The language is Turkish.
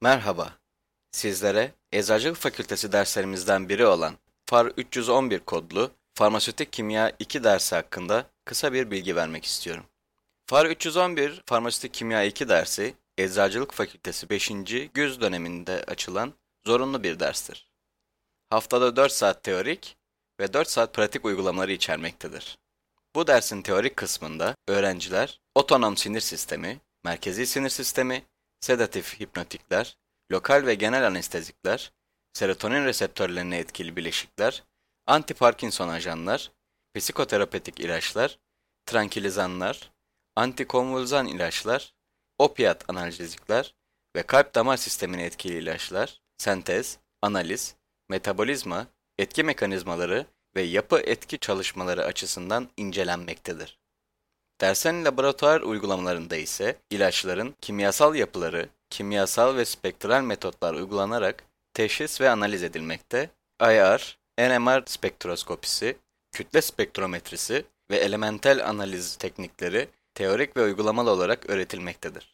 Merhaba. Sizlere Eczacılık Fakültesi derslerimizden biri olan FAR 311 kodlu Farmasötik Kimya 2 dersi hakkında kısa bir bilgi vermek istiyorum. FAR 311 Farmasötik Kimya 2 dersi Eczacılık Fakültesi 5. güz döneminde açılan zorunlu bir derstir. Haftada 4 saat teorik ve 4 saat pratik uygulamaları içermektedir. Bu dersin teorik kısmında öğrenciler otonom sinir sistemi, merkezi sinir sistemi, sedatif hipnotikler, lokal ve genel anestezikler, serotonin reseptörlerine etkili bileşikler, anti-Parkinson ajanlar, psikoterapetik ilaçlar, trankilizanlar, antikonvulzan ilaçlar, opiat analjezikler ve kalp damar sistemine etkili ilaçlar, sentez, analiz, metabolizma, etki mekanizmaları ve yapı etki çalışmaları açısından incelenmektedir. Dersen laboratuvar uygulamalarında ise ilaçların kimyasal yapıları, kimyasal ve spektral metotlar uygulanarak teşhis ve analiz edilmekte, IR, NMR spektroskopisi, kütle spektrometrisi ve elementel analiz teknikleri teorik ve uygulamalı olarak öğretilmektedir.